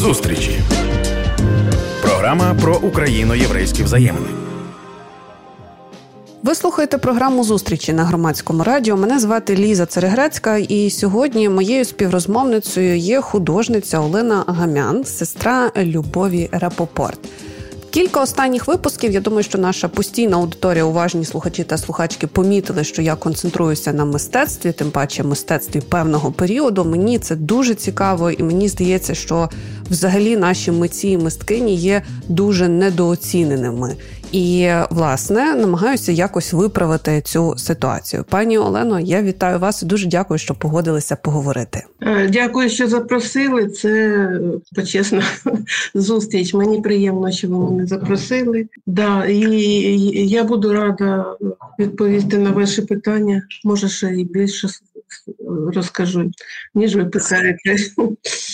Зустрічі. Програма про україно-єврейські взаємини. Ви слухаєте програму зустрічі на громадському радіо. Мене звати Ліза Церегрецька, і сьогодні моєю співрозмовницею є художниця Олена Гамян, сестра Любові Рапопорт. Кілька останніх випусків. Я думаю, що наша постійна аудиторія, уважні слухачі та слухачки, помітили, що я концентруюся на мистецтві, тим паче мистецтві певного періоду. Мені це дуже цікаво, і мені здається, що взагалі наші митці і мисткині є дуже недооціненими. І власне намагаюся якось виправити цю ситуацію. Пані Олено, я вітаю вас і дуже дякую, що погодилися поговорити. Е, дякую, що запросили. Це почесна зустріч. Мені приємно, що ви мене запросили. Да, і я буду рада відповісти на ваші питання. Може, ще і більше розкажу, ніж ви писаєте.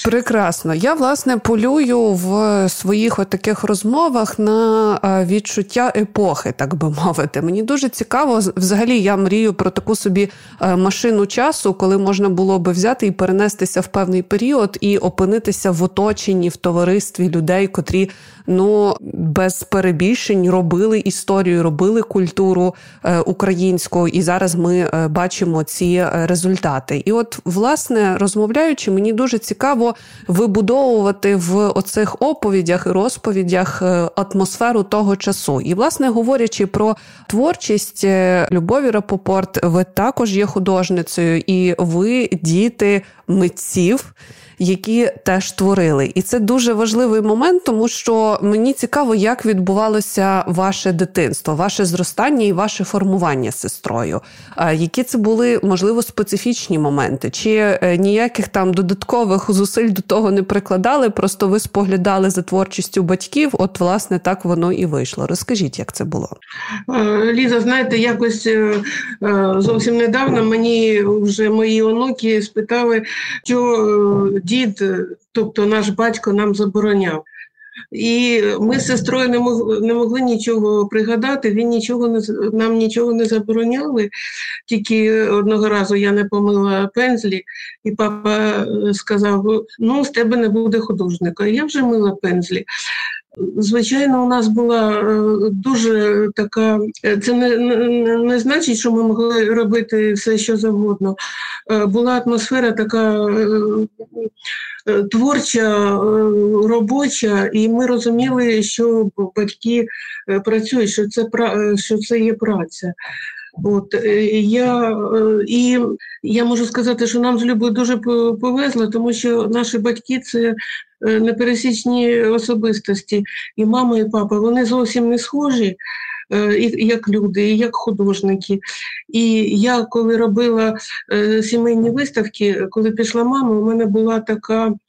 Прекрасно. Я власне полюю в своїх таких розмовах на відчуття епохи, так би мовити. Мені дуже цікаво. Взагалі, я мрію про таку собі машину часу, коли можна було би взяти і перенестися в певний період і опинитися в оточенні в товаристві людей, котрі ну без перебільшень робили історію, робили культуру е, українську, і зараз ми е, бачимо ці результати. І от, власне, розмовляючи, мені дуже цікаво вибудовувати в оцих оповідях і розповідях е, атмосферу того часу. І, власне, говорячи про творчість Любові Рапопорт, ви також є художницею, і ви діти митців які теж творили. І це дуже важливий момент, тому що мені цікаво, як відбувалося ваше дитинство, ваше зростання і ваше формування з сестрою. Які це були можливо специфічні моменти, чи е, ніяких там додаткових зусиль до того не прикладали? Просто ви споглядали за творчістю батьків. От, власне, так воно і вийшло. Розкажіть, як це було? Е, Ліза, знаєте, якось е, зовсім недавно мені вже мої онуки спитали, що дід, е, тобто наш батько, нам забороняв. І ми з сестрою не могли не могли нічого пригадати, він нічого не нам нічого не забороняли. Тільки одного разу я не помила пензлі, і папа е, сказав: ну, з тебе не буде художника. Я вже мила пензлі. Звичайно, у нас була е, дуже така. Це не, не, не значить, що ми могли робити все, що завгодно. Е, була атмосфера така е, творча, робоча, і ми розуміли, що батьки працюють, що це що це є праця. От я і я можу сказати, що нам з Любою дуже повезло, тому що наші батьки це Е, непересічні особистості, і мама, і папа, вони зовсім не схожі. Е, як люди, і як художники. І я, коли робила е, сімейні виставки, коли пішла мама, у мене була така Е,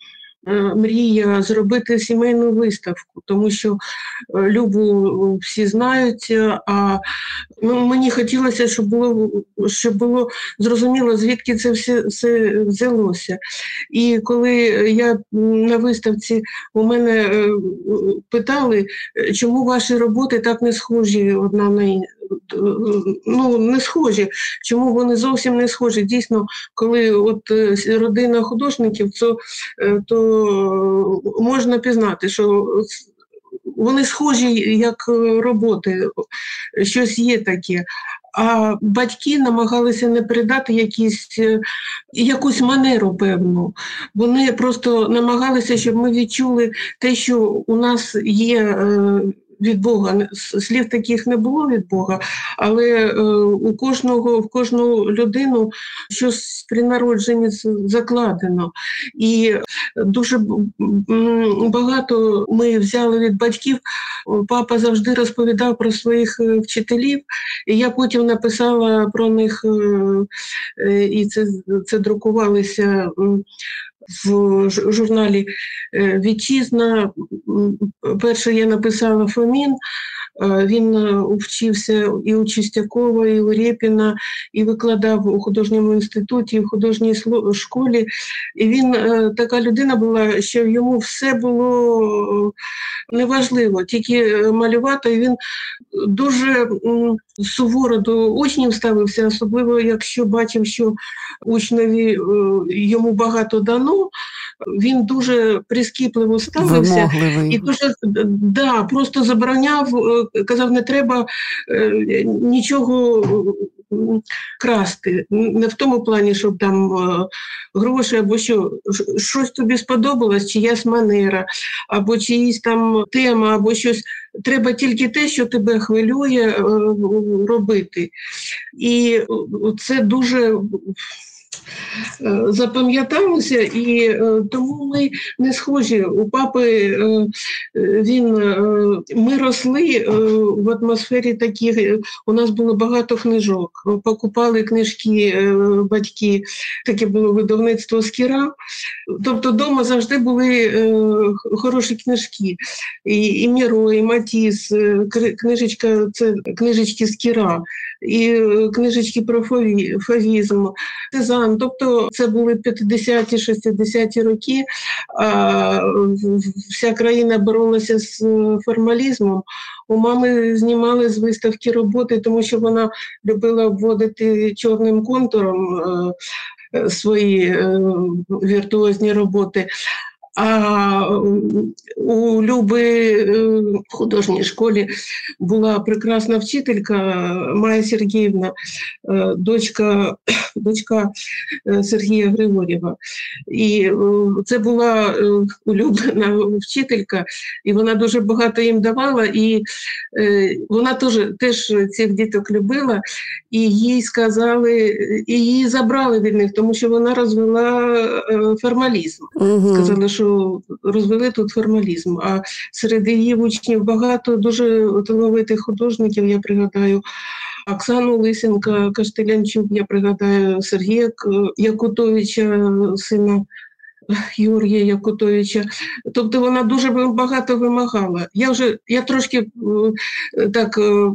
мрія зробити сімейну виставку, тому що е, Любу всі знають, а ну, мені хотілося, щоб було щоб було зрозуміло, звідки це все, все взялося. І коли я на виставці у мене е, питали, чому ваші роботи так не схожі одна на ну, не схожі. Чому вони зовсім не схожі? Дійсно, коли от е, родина художників, то, е, то можна пізнати, що вони схожі як роботи, щось є таке. А батьки намагалися не передати якісь, е, якусь манеру певну. Вони просто намагалися, щоб ми відчули те, що у нас є від Бога. Слів таких не було від Бога, але е, у кожного, в кожну людину щось при народженні закладено. І дуже багато ми взяли від батьків. Папа завжди розповідав про своїх е, вчителів, і я потім написала про них, е, і це, це друкувалися в журналі е, Вітчизна. Перше я написала Фомін. Е, він е, вчився і у Чистякова, і у Рєпіна, і викладав у художньому інституті, і в художній школі. І він така людина була, що йому все було неважливо, тільки малювати. І Він дуже суворо до учнів ставився, особливо якщо бачив, що учневі йому багато дано, він дуже прискіпливо ставився Вимогливий. і дуже да, просто забороняв, е, казав, не треба е, нічого красти. Не в тому плані, щоб там е, гроші або що, щось тобі сподобалось, чиясь манера, або чиїсь там тема, або щось. Треба тільки те, що тебе хвилює робити. І це дуже Е, запам'яталося, і е, тому ми не схожі. У папи е, він ми росли в атмосфері таких. У нас було багато книжок. Покупали книжки батьки, таке було видавництво скіра. Тобто вдома завжди були хороші книжки. І, і Міро, і Матіс, книжечка, це книжечки скіра, і книжечки про фавізм, Сезан. Тобто це були 50-ті, 60-ті роки. А, Вся країна боролася з формалізмом. У мами знімали з виставки роботи, тому що вона любила обводити чорним контуром е, свої е, віртуозні роботи. А у Люби е, в художній школі була прекрасна вчителька Майя Сергіївна, е, дочка дочка е, Сергія Григорєва. І це була улюблена вчителька, і вона дуже багато їм давала, і вона теж, теж цих діток любила, і їй сказали, і її забрали від них, тому що вона розвела формалізм. Сказали, що розвели тут формалізм. А серед її учнів багато дуже талановитих художників, я пригадаю. Оксану Лисенка, Каштелянчук, я пригадаю Сергія Якутовича, сина Юрія Якутовича. Тобто вона дуже багато вимагала. Я вже я трошки е, так е,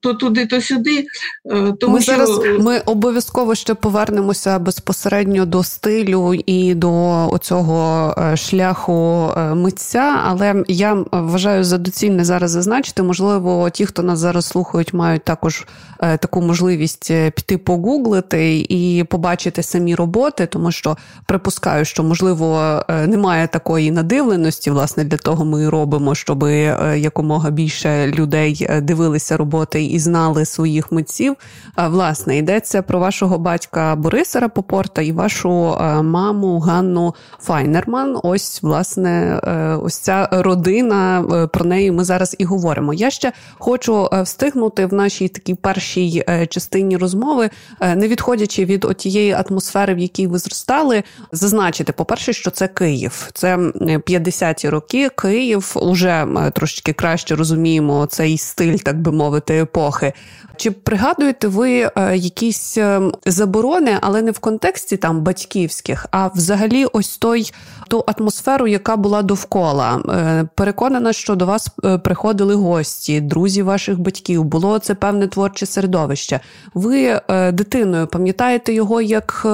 то туди, то сюди. Е, тому Ми що... зараз ми обов'язково ще повернемося безпосередньо до стилю і до цього шляху митця, але я вважаю за доцільне зараз зазначити, можливо, ті, хто нас зараз слухають, мають також таку можливість піти погуглити і побачити самі роботи, тому що припускаю, що можливо можливо, е, немає такої надивленості. Власне, для того ми робимо, щоб е, якомога більше людей е, дивилися роботи і знали своїх митців. Власне, йдеться про вашого батька Бориса Рапопорта і вашу маму Ганну Файнерман. Ось, власне, ось ця родина. Про неї ми зараз і говоримо. Я ще хочу встигнути в нашій такій першій частині розмови, не відходячи від отієї атмосфери, в якій ви зростали, зазначити, по перше перше, що це Київ. Це 50-ті роки. Київ уже трошки краще розуміємо цей стиль, так би мовити, епохи. Чи пригадуєте ви е, якісь е, заборони, але не в контексті там батьківських, а взагалі ось той ту атмосферу, яка була довкола? Е, переконана, що до вас приходили гості, друзі ваших батьків. Було це певне творче середовище. Ви дитиною пам'ятаєте його як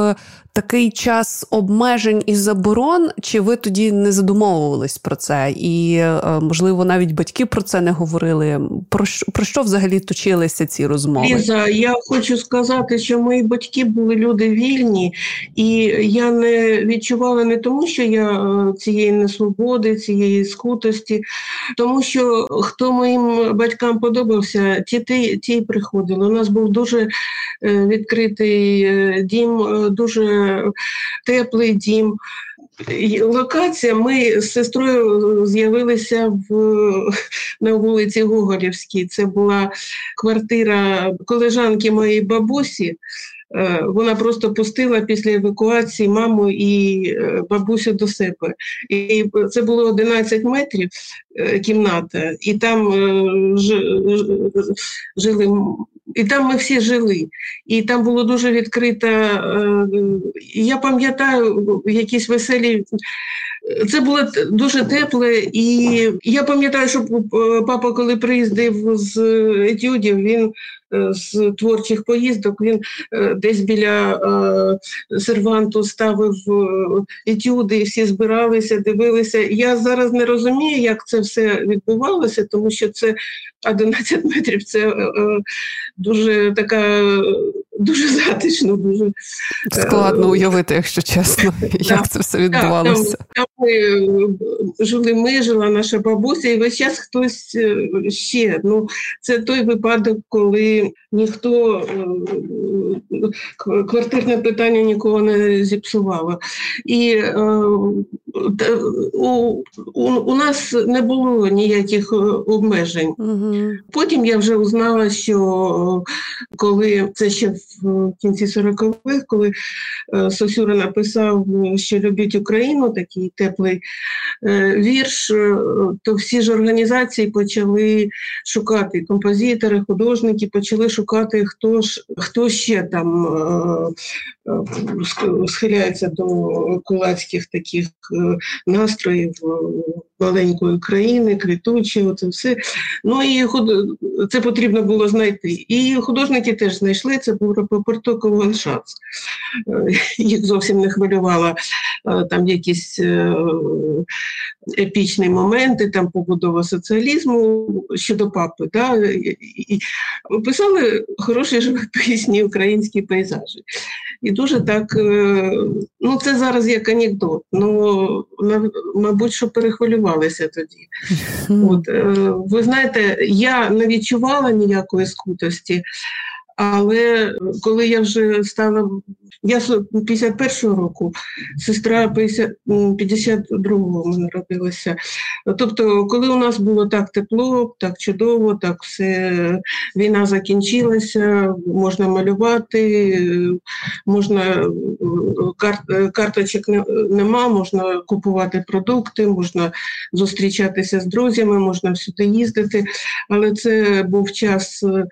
такий час обмежень і заборон, чи ви тоді не задумовувались про це? І, е, можливо, навіть батьки про це не говорили. Про що, про що взагалі точилися ці розмови? Ліза, я хочу сказати, що мої батьки були люди вільні, і я не відчувала не тому, що я е, цієї несвободи, цієї скутості, тому що хто моїм батькам подобався, ті ті, ті приходили. У нас був дуже е, відкритий дім, дуже теплий дім. Локація, ми з сестрою з'явилися в на вулиці Гоголівській. Це була квартира колежанки моєї бабусі. Е, вона просто пустила після евакуації маму і е, бабусю до себе. І це було 11 метрів е, кімната, і там жили і там ми всі жили. І там було дуже відкрита. Е, я пам'ятаю якісь веселі. Це було дуже тепле, і я пам'ятаю, що папа, коли приїздив з етюдів, він з творчих поїздок він десь біля серванту ставив етюди, і всі збиралися, дивилися. Я зараз не розумію, як це все відбувалося, тому що це 11 метрів це дуже така, дуже затишно, дуже складно уявити, якщо чесно, як це все відбувалося. Там, там ми жили ми, жила наша бабуся, і весь час хтось ще. Ну, Це той випадок, коли ніхто квартирне питання нікого не зіпсувало. І е, у, у, у нас не було ніяких обмежень. Угу. Потім я вже узнала, що коли це ще в кінці 40-х, коли е, Сосюра написав, що любить Україну, такий теплий е, вірш, то всі ж організації почали шукати композитори, художники, почали шукати, хто ж хто ще там схиляється до кулацьких таких настроїв маленької країни, квітучі, оце все. Ну і це потрібно було знайти. І художники теж знайшли, це був Рапопорто Ваншац. Їх зовсім не хвилювала там якісь е, епічні моменти, там побудова соціалізму щодо папи. Да? І Писали хороші живописні українські пейзажі. І дуже так, е, ну це зараз як анекдот. Ну, мабуть, що перехвилювалися тоді. От, е, Ви знаєте, я не відчувала ніякої скутості. Але коли я вже стала, я 51-го року, сестра 52-го мене родилася. Тобто, коли у нас було так тепло, так чудово, так все війна закінчилася, можна малювати, можна карт, карточок нема, можна купувати продукти, можна зустрічатися з друзями, можна всюди їздити. Але це був час. Е,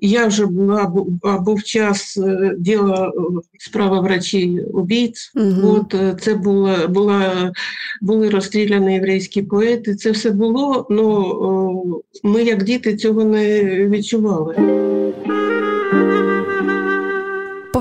я була був час е, діла е, справа врачей убійць. Угу. От е, це була була були розстріляні єврейські поети. Це все було. але ми, як діти, цього не відчували.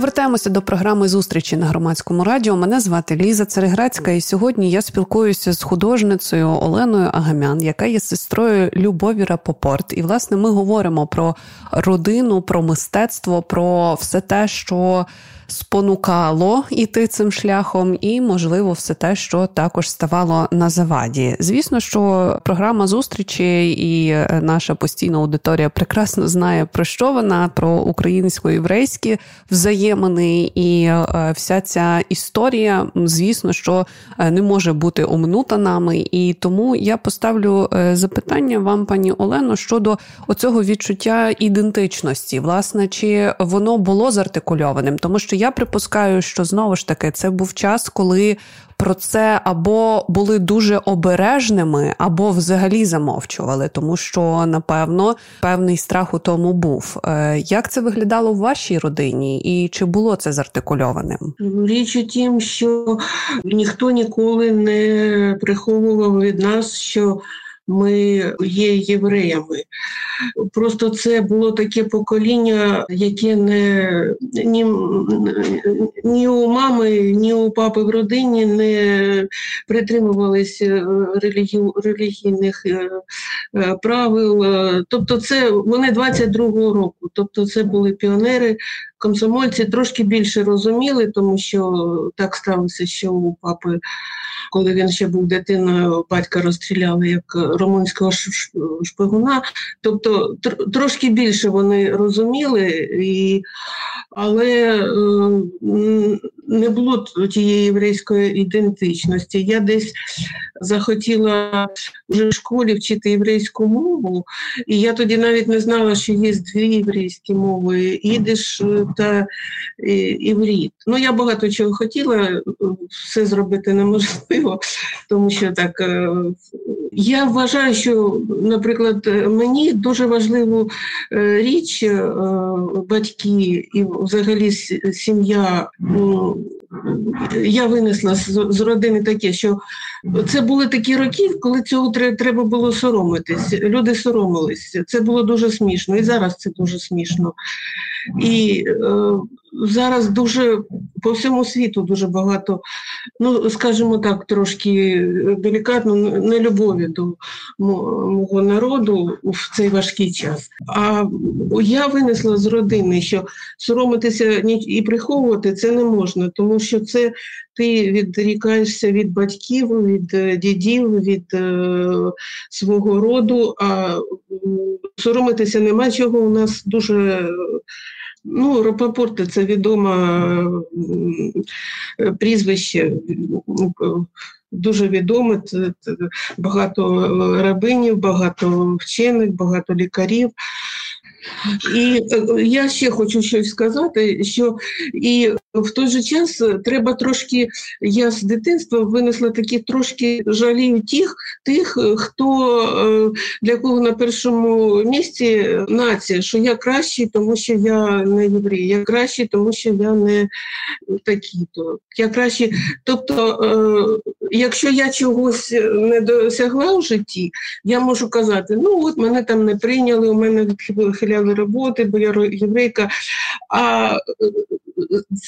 Повертаємося до програми зустрічі на громадському радіо. Мене звати Ліза Цареграцька, і сьогодні я спілкуюся з художницею Оленою Агамян, яка є сестрою Любові Рапопорт. І власне ми говоримо про родину, про мистецтво, про все те, що спонукало іти цим шляхом, і, можливо, все те, що також ставало на заваді. Звісно, що програма зустрічі і е, наша постійна аудиторія прекрасно знає про що вона, про українсько-єврейські взаємини, і е, вся ця історія, звісно, що е, не може бути оминута нами. І тому я поставлю запитання вам, пані Олено, щодо оцього відчуття ідентичності, власне, чи воно було зартикульованим, тому що я припускаю, що знову ж таки це був час, коли про це або були дуже обережними, або взагалі замовчували, тому що напевно певний страх у тому був. Е, як це виглядало в вашій родині, і чи було це зартикульованим? Річ у тім, що ніхто ніколи не приховував від нас, що ми є євреями. Просто це було таке покоління, яке не ні, ні у мами, ні у папи в родині не притримувалися релігій, релігійних е, е, правил. Тобто, це вони 22-го року, тобто це були піонери. Комсомольці трошки більше розуміли, тому що так сталося, що у папи коли він ще був дитиною, батька розстріляли як румунського шпигуна. Тобто трошки більше вони розуміли, і, але е, не було тієї єврейської ідентичності. Я десь захотіла вже в школі вчити єврейську мову, і я тоді навіть не знала, що є дві єврейські мови ідиш та івріт. Ну, я багато чого хотіла, все зробити неможливо, тому що так. Е, я вважаю, що, наприклад, мені дуже важливу е, річ е, батьки і взагалі сім'я я винесла з, родини таке, що це були такі роки, коли цього треба було соромитись. Люди соромились. Це було дуже смішно, і зараз це дуже смішно. І зараз дуже по всьому світу дуже багато, ну скажімо так, трошки делікатно нелюбові до мого народу в цей важкий час. А я винесла з родини, що соромитися і приховувати це не можна, тому що це ти відрікаєшся від батьків, від е, дідів, від е, свого роду, а соромитися нема чого. У нас дуже Ну, Рапопорта це відоме прізвище, дуже відоме. Це багато рабинів, багато вчених, багато лікарів. І е, я ще хочу щось сказати, що і в той же час треба трошки, я з дитинства винесла такі трошки жалію тих, тих, хто е, для кого на першому місці нація, що я кращий, тому що я не єврей, я кращий, тому що я не такий-то. Я кращий. Тобто, е, якщо я чогось не досягла в житті, я можу казати, ну от мене там не прийняли, у мене відхиляли роботи, бо я єврейка. А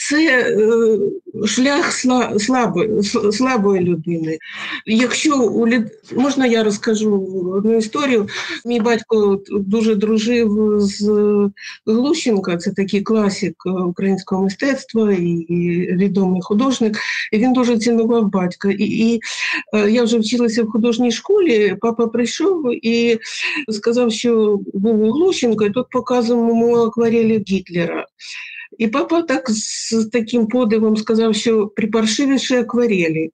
це е, шлях слабої, слабої людини. Якщо у люд... можна я розкажу одну історію. Мій батько дуже дружив з Глущенка, це такий класик українського мистецтва і відомий художник. І Він дуже цінував батька. І, і е, я вже вчилася в художній школі. Папа прийшов і сказав, що був у Глущенка, і тут показував акварелі Гітлера. І папа так з таким подивом сказав, що припаршивіші акварелі.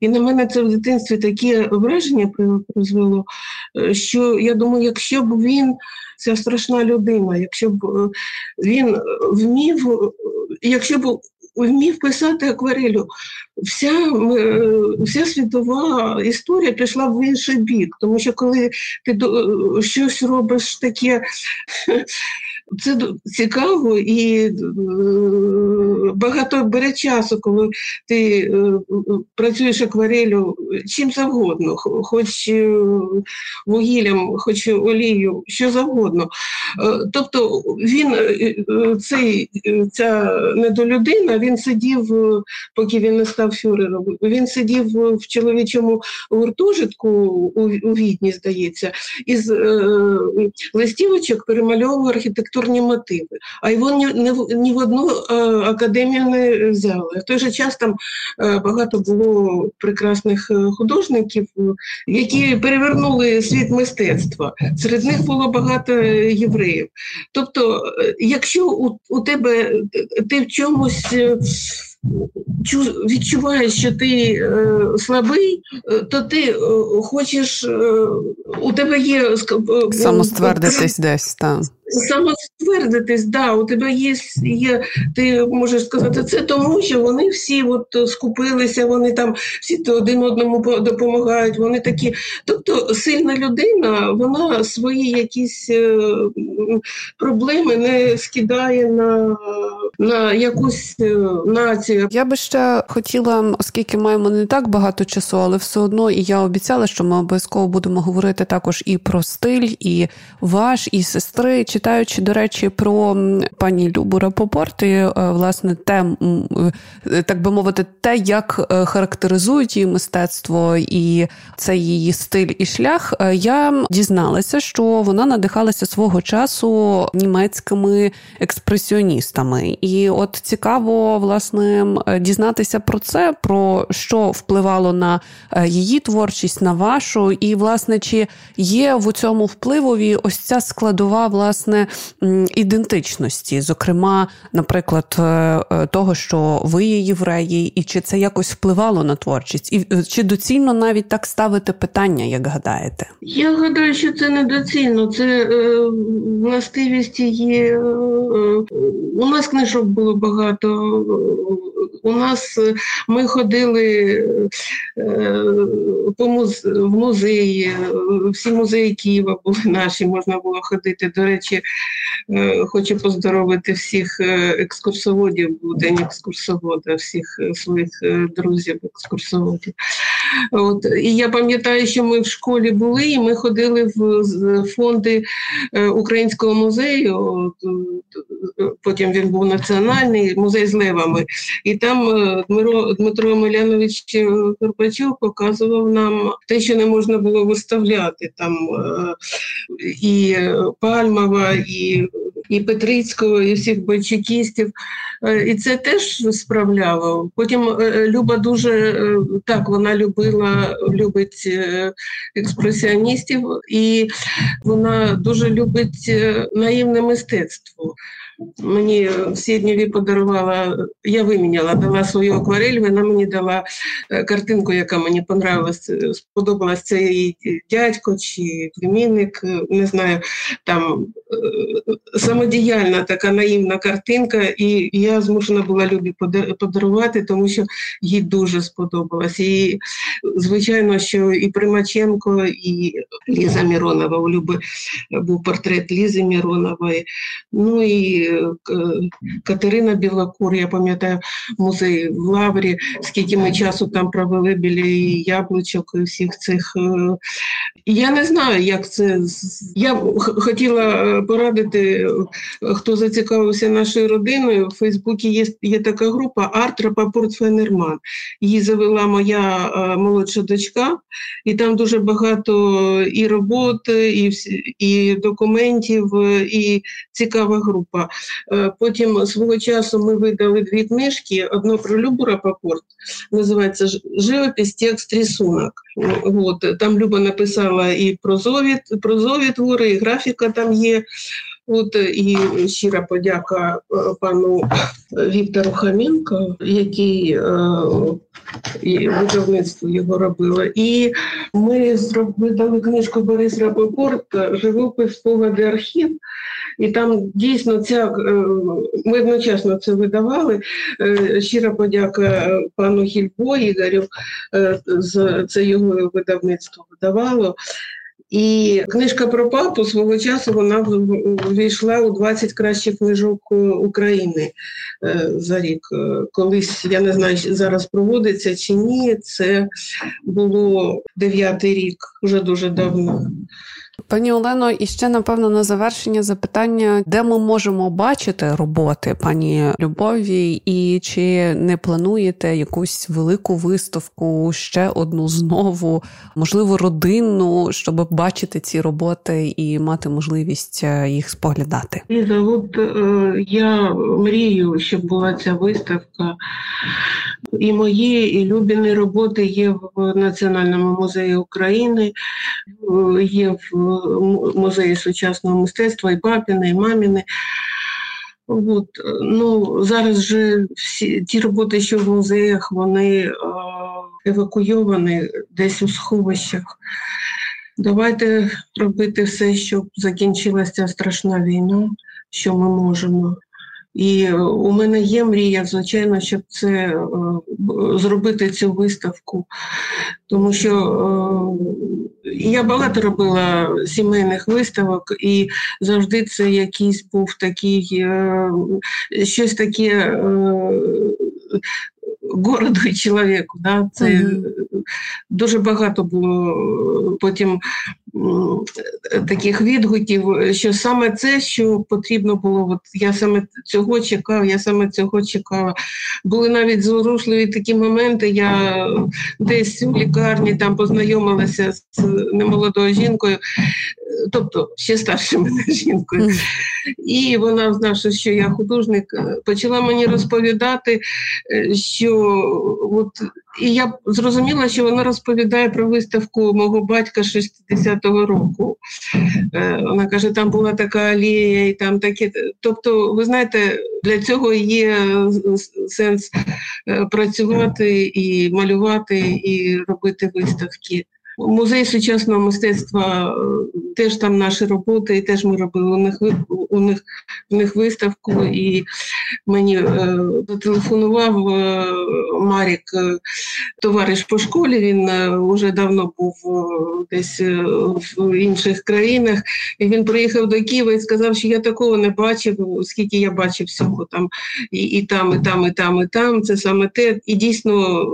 І на мене це в дитинстві таке враження призвело, е, що я думаю, якщо б він, ця страшна людина, якщо б е, він вмів, якщо б вмів писати акварелю, вся е, вся світова історія пішла в інший бік, тому що коли ти щось робиш таке це цікаво і е, багато бере часу, коли ти е, працюєш акварелю чим завгодно, хоч е, вугіллям, хоч олією, що завгодно. Тобто він цей, ця недолюдина, він сидів, поки він не став фюрером, він сидів в чоловічому гуртожитку у Відні, здається, із листівочок перемальовував архітектуру культурні мотиви, а його ні, ні, в одну е, академію не взяли. В той же час там е, багато було прекрасних е, художників, які перевернули світ мистецтва. Серед них було багато євреїв. Тобто, якщо у, у тебе ти в чомусь відчуваєш, що ти слабий, то ти хочеш, у тебе є самоствердитись десь там. Самоствердитись, да, у тебе є, є, ти можеш сказати, це тому, що вони всі от скупилися, вони там всі один одному допомагають, вони такі. Тобто сильна людина, вона свої якісь е, проблеми не скидає на, на якусь націю. Я би ще хотіла, оскільки маємо не так багато часу, але все одно і я обіцяла, що ми обов'язково будемо говорити також і про стиль, і ваш, і сестри, читаючи, до речі, про пані Любу Рапопорт, і, е, власне, те, е, так би мовити, те, як е, характеризують її мистецтво і це її стиль і шлях, я дізналася, що вона надихалася свого часу німецькими експресіоністами. І от цікаво, власне, дізнатися про це, про що впливало на її творчість, на вашу, і, власне, чи є в цьому впливові ось ця складова власне ідентичності, зокрема, наприклад, е, того, що ви є євреї, і чи це якось впливало на творчість, і чи доцільно навіть так ставити питання, як гадаєте? Я гадаю, що це недоцільно. Це е, властивість є. Е, у нас книжок було багато у нас ми ходили по муз... в музеї, всі музеї Києва були наші, можна було ходити. До речі, хочу поздоровити всіх екскурсоводів, день екскурсовода, всіх своїх друзів, екскурсоводів. От. І я пам'ятаю, що ми в школі були, і ми ходили в фонди Українського музею. Потім він був національний музей з левами. І там Дмитро Дмитро Емельянович Горбачов показував нам те, що не можна було виставляти. Там і Пальмова, і і Петрицького, і всіх бойчикістів. І це теж справляло. Потім Люба дуже так вона любила, любить експресіоністів, і вона дуже любить наївне мистецтво. Мені в Сіднєві подарувала, я виміняла, дала свою акварель, вона мені дала е, картинку, яка мені понравилась, е, сподобалась це її дядько чи племінник, е, не знаю, там самодіяльна така наївна картинка, і я змушена була Любі подарувати, тому що їй дуже сподобалось. І, звичайно, що і Примаченко, і Ліза Міронова у Люби був портрет Лізи Міронової. Ну і Катерина Білокур, я пам'ятаю музей в Лаврі, скільки ми часу там провели біля яблучок і всіх цих. Е, я не знаю, як це. Я хотіла е, порадити, хто зацікавився нашою родиною. В Фейсбуці є є така група Арт Фенерман. Її завела моя е, молодша дочка, і там дуже багато і роботи, і і документів, і цікава група. Е, потім свого часу ми видали дві книжки: одну про Любу Рапопорт, називається Живопись, текст, рисунок. От, Там Люба написала і про зові, про зові твори, і графіка там є. От і щира подяка е, пану Віктору Хамінко, який е, видавництво його робило. І ми видали книжку Борис Рапопорт Живопис спогади архів. І там дійсно ця е, ми одночасно це видавали. Щира подяка пану Гільбо Ігорю, це його видавництво видавало. І книжка про папу свого часу вона ввійшла у 20 кращих книжок України е, за рік. Е, колись я не знаю, зараз проводиться чи ні. Це було дев'ятий рік, вже дуже давно. Пані Олено, і ще напевно на завершення запитання, де ми можемо бачити роботи пані Любові, і чи не плануєте якусь велику виставку, ще одну знову, можливо, родинну, щоб бачити ці роботи і мати можливість е, їх споглядати? Ліза, от е, я мрію, щоб була ця виставка. І мої, і Любіни роботи є в Національному музеї України, е, є в музеї сучасного мистецтва і папіни, і маміни. От, ну, Зараз же всі ті роботи, що в музеях, вони е, евакуйовані десь у сховищах. Давайте робити все, щоб закінчилася страшна війна, що ми можемо. І е, у мене є мрія, звичайно, щоб це е, зробити цю виставку, тому що е, я багато робила сімейних виставок, і завжди це якийсь був такий щось таке городу і чоловіку. Да? Це mm-hmm. дуже багато було потім таких відгуків, що саме це, що потрібно було, от я саме цього чекав, я саме цього чекала. Були навіть зворушливі такі моменти. Я десь у лікарні там познайомилася з немолодою жінкою, тобто ще старше мене жінкою. І вона, знавши, що я художник, почала мені розповідати, що от і я зрозуміла, що вона розповідає про виставку мого батька 60-го року. Е, вона каже, там була така алія, і там такі. Тобто, ви знаєте, для цього є сенс е, працювати і малювати, і робити виставки. Музей сучасного мистецтва теж там наші роботи, і теж ми робили у них у них у них виставку, і мені е, зателефонував е, Марік, е, товариш по школі. Він вже давно був десь в інших країнах. І Він приїхав до Києва і сказав, що я такого не бачив, скільки я бачив всього там і, і там, і там, і там, і там. Це саме те. І дійсно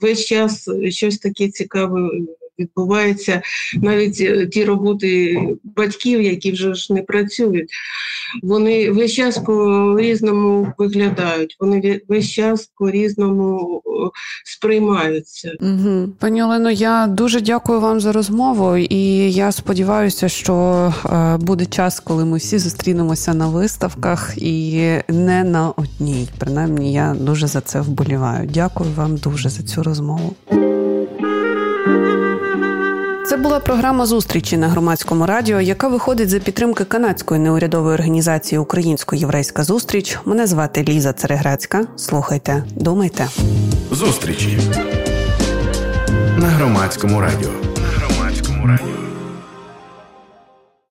весь час щось таке цікаве відбувається навіть е, ті роботи батьків, які вже ж не працюють. Вони весь час по різному виглядають, вони весь час по різному сприймаються. Угу. Пані Олено, я дуже дякую вам за розмову, і я сподіваюся, що е, буде час, коли ми всі зустрінемося на виставках і не на одній. Принаймні, я дуже за це вболіваю. Дякую вам дуже за цю розмову. Це була програма зустрічі на громадському радіо, яка виходить за підтримки канадської неурядової організації Українсько-єврейська зустріч. Мене звати Ліза Цереграцька. Слухайте, думайте. Зустрічі на громадському радіо.